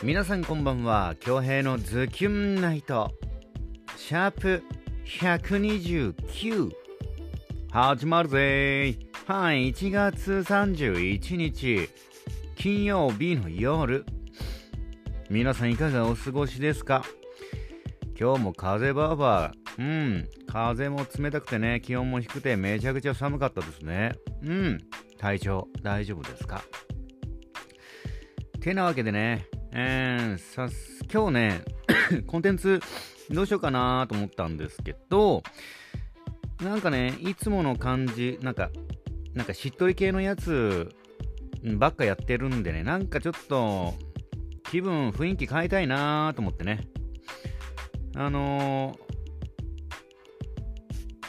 皆さんこんばんは。恭平のズキュンナイト。シャープ129始まるぜ。はい1月31日。金曜日の夜。皆さんいかがお過ごしですか？今日も風バーバーうん風も冷たくてね気温も低くてめちゃくちゃ寒かったですね。うん体調大丈夫ですか？てなわけでね、えー、さす今日ね、コンテンツどうしようかなと思ったんですけど、なんかね、いつもの感じ、なんか、なんかしっとり系のやつばっかやってるんでね、なんかちょっと気分、雰囲気変えたいなと思ってね。あの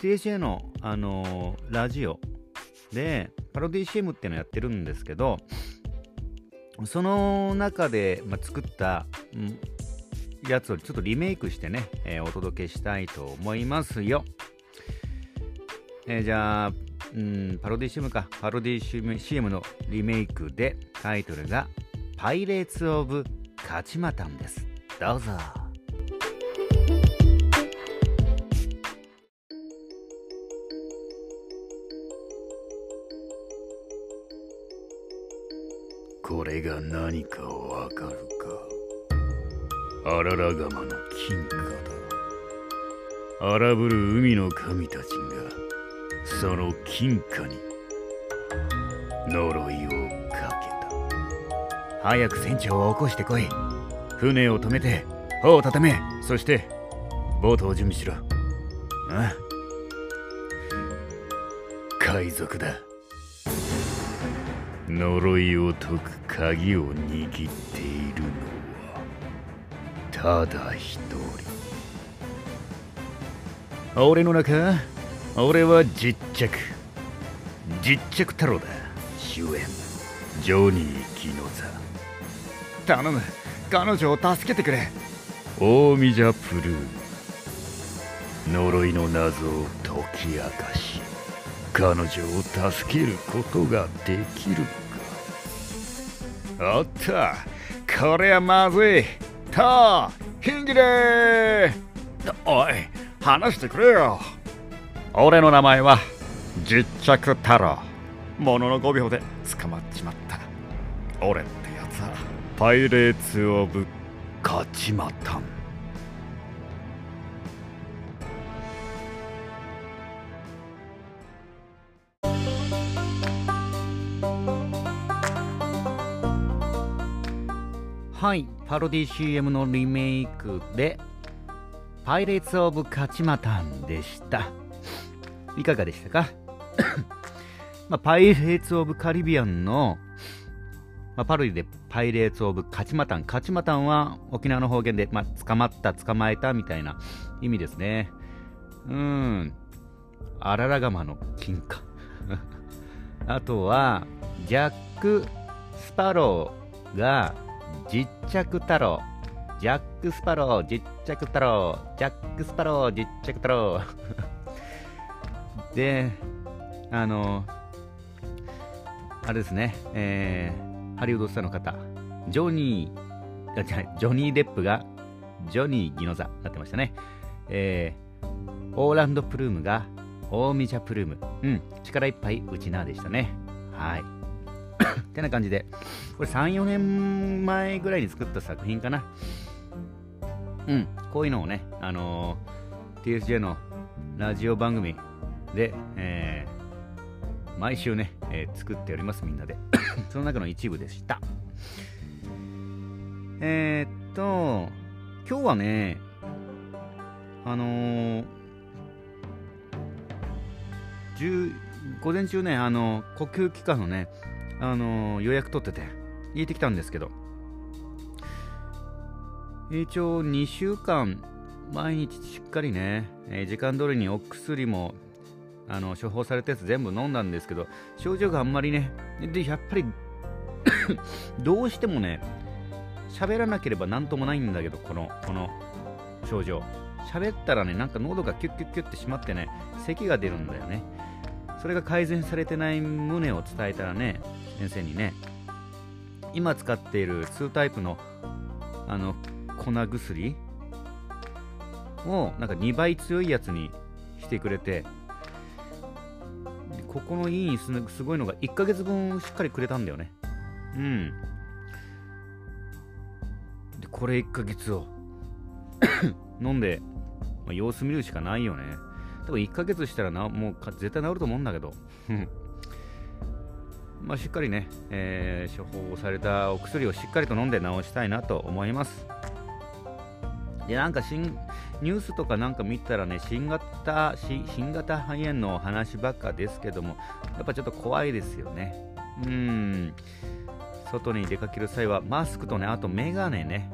ー、TSA の、あのー、ラジオで、パロディ CM っていうのやってるんですけど、その中で、まあ、作った、やつをちょっとリメイクしてね、えー、お届けしたいと思いますよ。えー、じゃあ、うん、パロディ CM か。パロディ CM のリメイクでタイトルがパイレーツ・オブ・カチマタンです。どうぞ。これが何かわかるか。アララガマの金貨だ。荒ぶる海の神たちがその金貨に。呪いをかけた。早く船長を起こしてこい。船を止めて帆を畳め。そしてボートを準備しろ。ああ。海賊だ。呪いを解く鍵を握っているのはただ一人。俺の中俺は実着。実着太郎だ主演。ジョニー・キノザ。頼む彼女を助けてくれ。大見じゃプルー。呪いの謎を解き明かし彼女を助けることができるおっとこれはまずい。とヒンギレおい話してくれよ。俺の名前は実着太郎。ものの5秒で捕まっちまった。俺ってやつはパイレーツ・オブ・カチマタンはい、パロディ CM のリメイクで、パイレーツ・オブ・カチマタンでした。いかがでしたか？まあ、パイレーツ・オブ・カリビアンの、まあ、パロディでパイレーツ・オブ・カチマタン。カチマタンは沖縄の方言で、まあ、捕まった、捕まえたみたいな意味ですね。うん。アララガマの金貨。あとは、ジャック・スパローが、実着太郎。ジャック・スパロー、実着太郎。ジャック・スパロー、実着太郎。で、あの、あれですね、えー、ハリウッドスターの方、ジョニー、あ、じゃジョニー・デップが、ジョニー・ギノザになってましたね。えー、オーランド・プルームが、大ミジャ・プルーム。うん、力いっぱいうちなでしたね。はい。てな感じで、これ3、4年前ぐらいに作った作品かな。うん、こういうのをね、あのー、TSJ のラジオ番組で、えー、毎週ね、えー、作っております、みんなで。その中の一部でした。えー、っと、今日はね、あのー、午前中ね、あの呼吸器官のね、あのー、予約取ってて、行ってきたんですけど、一応2週間、毎日しっかりね、えー、時間通りにお薬もあの処方されたやつ全部飲んだんですけど、症状があんまりね、で、やっぱり どうしてもね、喋らなければなんともないんだけど、この、この症状。喋ったらね、なんか喉がキュッキュッキュッってしまってね、咳が出るんだよね。それが改善されてない旨を伝えたらね、先生にね、今使っている2タイプのあの粉薬をなんか2倍強いやつにしてくれてここのいいすすごいのが1ヶ月分しっかりくれたんだよね。うん。でこれ1ヶ月を 飲んで、まあ、様子見るしかないよね。多分1ヶ月したらなもう絶対治ると思うんだけど まあ、しっかりね、えー、処方されたお薬をしっかりと飲んで治したいなと思います。で、なんか新、ニュースとかなんか見たらね、新型、新型肺炎の話ばっかですけども、やっぱちょっと怖いですよね。うん。外に出かける際は、マスクとね、あとメガネね。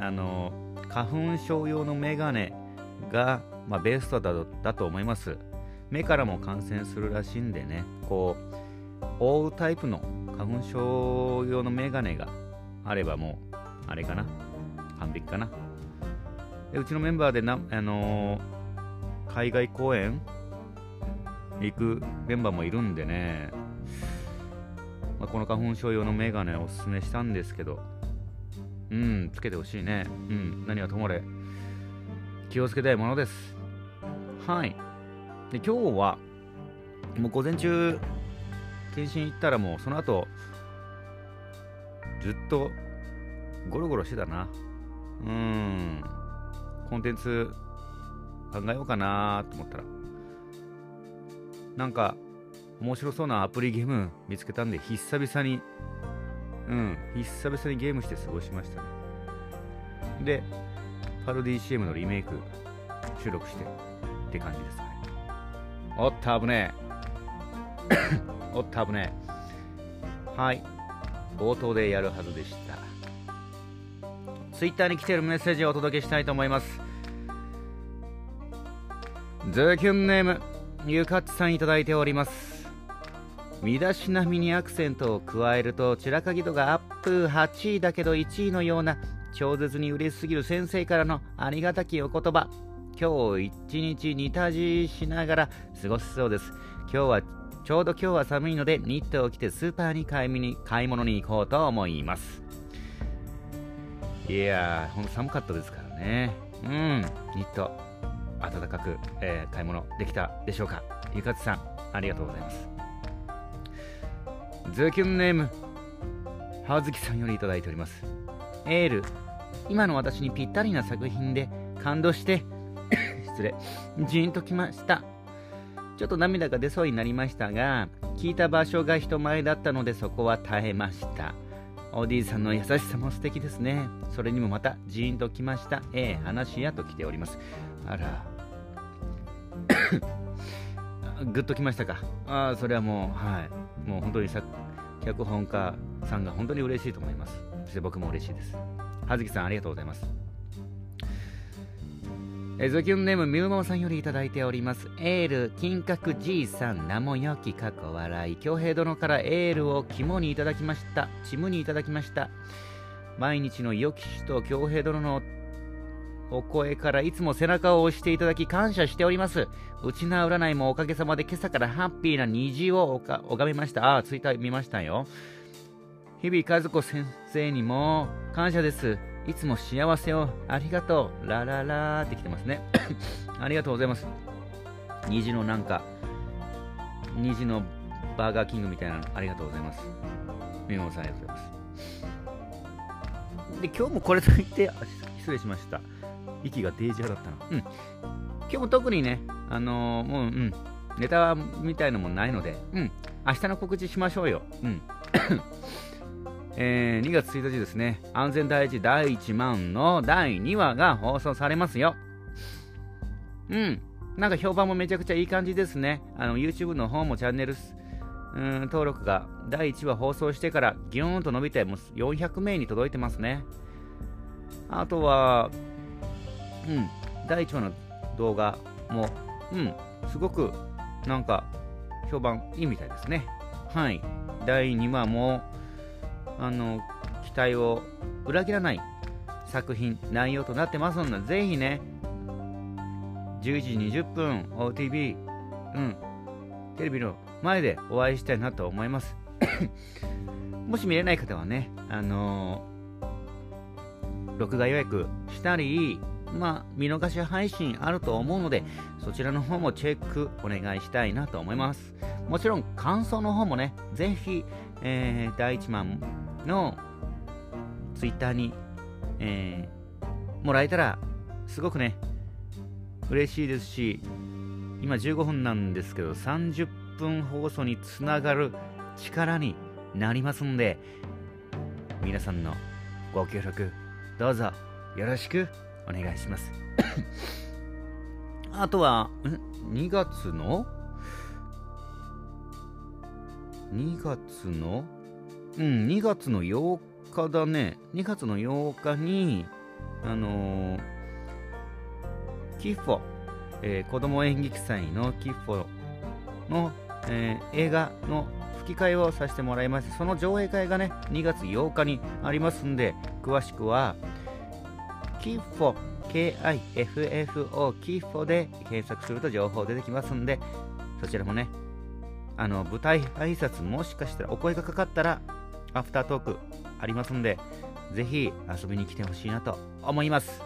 あの、花粉症用のメガネが、まあ、ベストだだと思います。目からも感染するらしいんでね、こう、覆うタイプの花粉症用のメガネがあればもう、あれかな。完璧かな。でうちのメンバーでな、あのー、海外公演行くメンバーもいるんでね、まあ、この花粉症用のメガネをおすすめしたんですけど、うん、つけてほしいね。うん、何はともれ、気をつけたいものです。はい。で、今日は、もう午前中、検診行ったらもうその後ずっとゴロゴロしてたな。うん。コンテンツ考えようかなと思ったら。なんか面白そうなアプリゲーム見つけたんで久々に。うん。久々にゲームして過ごしましたね。でパロディ CM のリメイク収録してって感じですかねおっと危ねえ おっと危ねえ。はい。冒頭でやるはずでした。ツイッターに来てるメッセージをお届けしたいと思います。ズーキュンネーム、ゆかっちさんいただいております。身だしなみにアクセントを加えると、ちらかぎ度がアップ8位だけど1位のような、超絶に嬉しすぎる先生からのありがたきお言葉。今日一日似たじしながら過ごしそうです。今日はちょうど今日は寒いのでニットを着てスーパーに買いに買い物に行こうと思います。いやー、ほんと寒かったですからね。うん、ニット、暖かく、えー、買い物できたでしょうか。ゆかつさん、ありがとうございます。ズーキュンネーム、はずきさんよりいただいております。エール、今の私にぴったりな作品で感動して 失礼、ジーンときました。ちょっと涙が出そうになりましたが、聞いた場所が人前だったのでそこは耐えました。おディさんの優しさも素敵ですね。それにもまたジーンときました。ええ話やと来ております。あら。ぐっときましたか。ああ、それはもう、はい。もう本当に脚本家さんが本当に嬉しいと思います。そして僕も嬉しいです。葉月さん、ありがとうございます。えズキュンネームみゅうままさんよりいただいております。エール、金閣じいさん、名もよき過去笑い。京平殿からエールを肝にいただきました。チムにいただきました。毎日の良き主と京平殿のお声からいつも背中を押していただき感謝しております。うちな占いもおかげさまで今朝からハッピーな虹を拝めました。ああ、ツイッター見ましたよ。日々和子先生にも感謝です。いつも幸せをありがとう。ラララーって来てますね。ありがとうございます。虹のなんか、虹のバーガーキングみたいなのありがとうございます。みもさんありがとうございます。で、今日もこれといって、失礼しました。息がデージャーだったな。うん。今日も特にね、あのー、もう、うん、ネタみたいのもないので、うん、明日の告知しましょうよ。うん。えー、2月1日ですね、安全第一第1万の第2話が放送されますよ。うん。なんか評判もめちゃくちゃいい感じですね。あの、YouTube の方もチャンネルうん登録が第1話放送してからギューンと伸びて、もう400名に届いてますね。あとは、うん、第1話の動画も、うん、すごくなんか評判いいみたいですね。はい。第2話も、あの期待を裏切らない作品内容となってますのでぜひね11時20分 OTV うんテレビの前でお会いしたいなと思います もし見れない方はねあの録画予約したり、まあ、見逃し配信あると思うので、そちらの方もチェックお願いしたいなと思います。もちろん、感想の方もね、ぜひ、えー、第一番のツイッターに、えー、もらえたら、すごくね、嬉しいですし、今15分なんですけど、30分放送につながる力になりますんで、皆さんのご協力、どうぞよろしくお願いします。あとは、ん ?2 月の？?2 月のうん、2月の8日だね。2月の8日に、あのー、キッフォ、えー、子供演劇祭のキッフォの、えー、映画の吹き替えをさせてもらいます。その上映会がね、2月8日にありますんで、詳しくは、キッフォ、K-I-F-F-O、キッフォで検索すると情報出てきますんで、そちらもね、あの、舞台挨拶もしかしたらお声がかかったら、アフタートークありますんで、ぜひ遊びに来てほしいなと思います。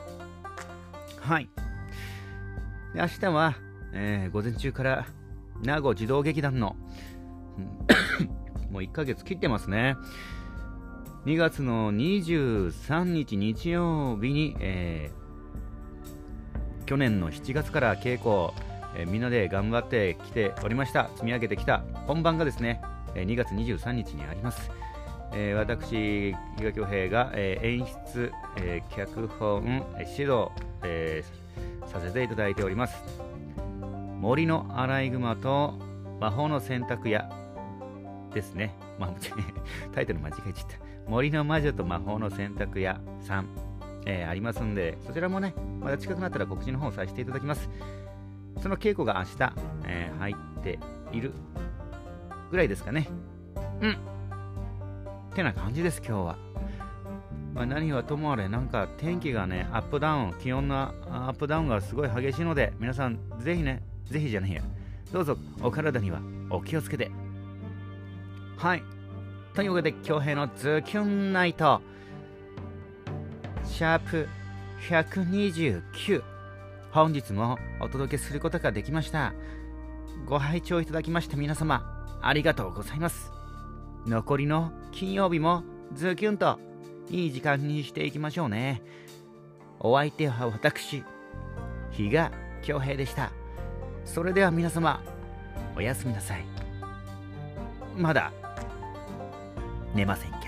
はい。で明日は、えー、午前中から名護児童劇団の もう1ヶ月切ってますね。2月の23日日曜日に、えー、去年の7月から稽古、え、みんなで頑張ってきておりました。積み上げてきた本番がですね、2月23日にあります。えー、私、比嘉恭平が、え、演出、え、脚本、指導、えさせていただいております。森のアライグマと魔法の洗濯屋ですね。まあ、タイトル間違えちゃった。森の魔女と魔法の洗濯屋さん、えー、ありますんで、そちらもね、また近くなったら告知の方させていただきます。その稽古が明日、えー、入っているぐらいですかね。うん。ってな感じです、今日は。まあ、何はともあれ、なんか天気がね、アップダウン、気温のアップダウンがすごい激しいので、皆さん、ぜひね、ぜひじゃねえや、どうぞお体にはお気をつけて。はい。というわけで、京平のズキュンナイト、シャープ129、本日もお届けすることができました。ご拝聴いただきました皆様、ありがとうございます。残りの金曜日もズキュンといい時間にしていきましょうね。お相手は私、比嘉恭平でした。それでは皆様、おやすみなさい。まだ寝ません。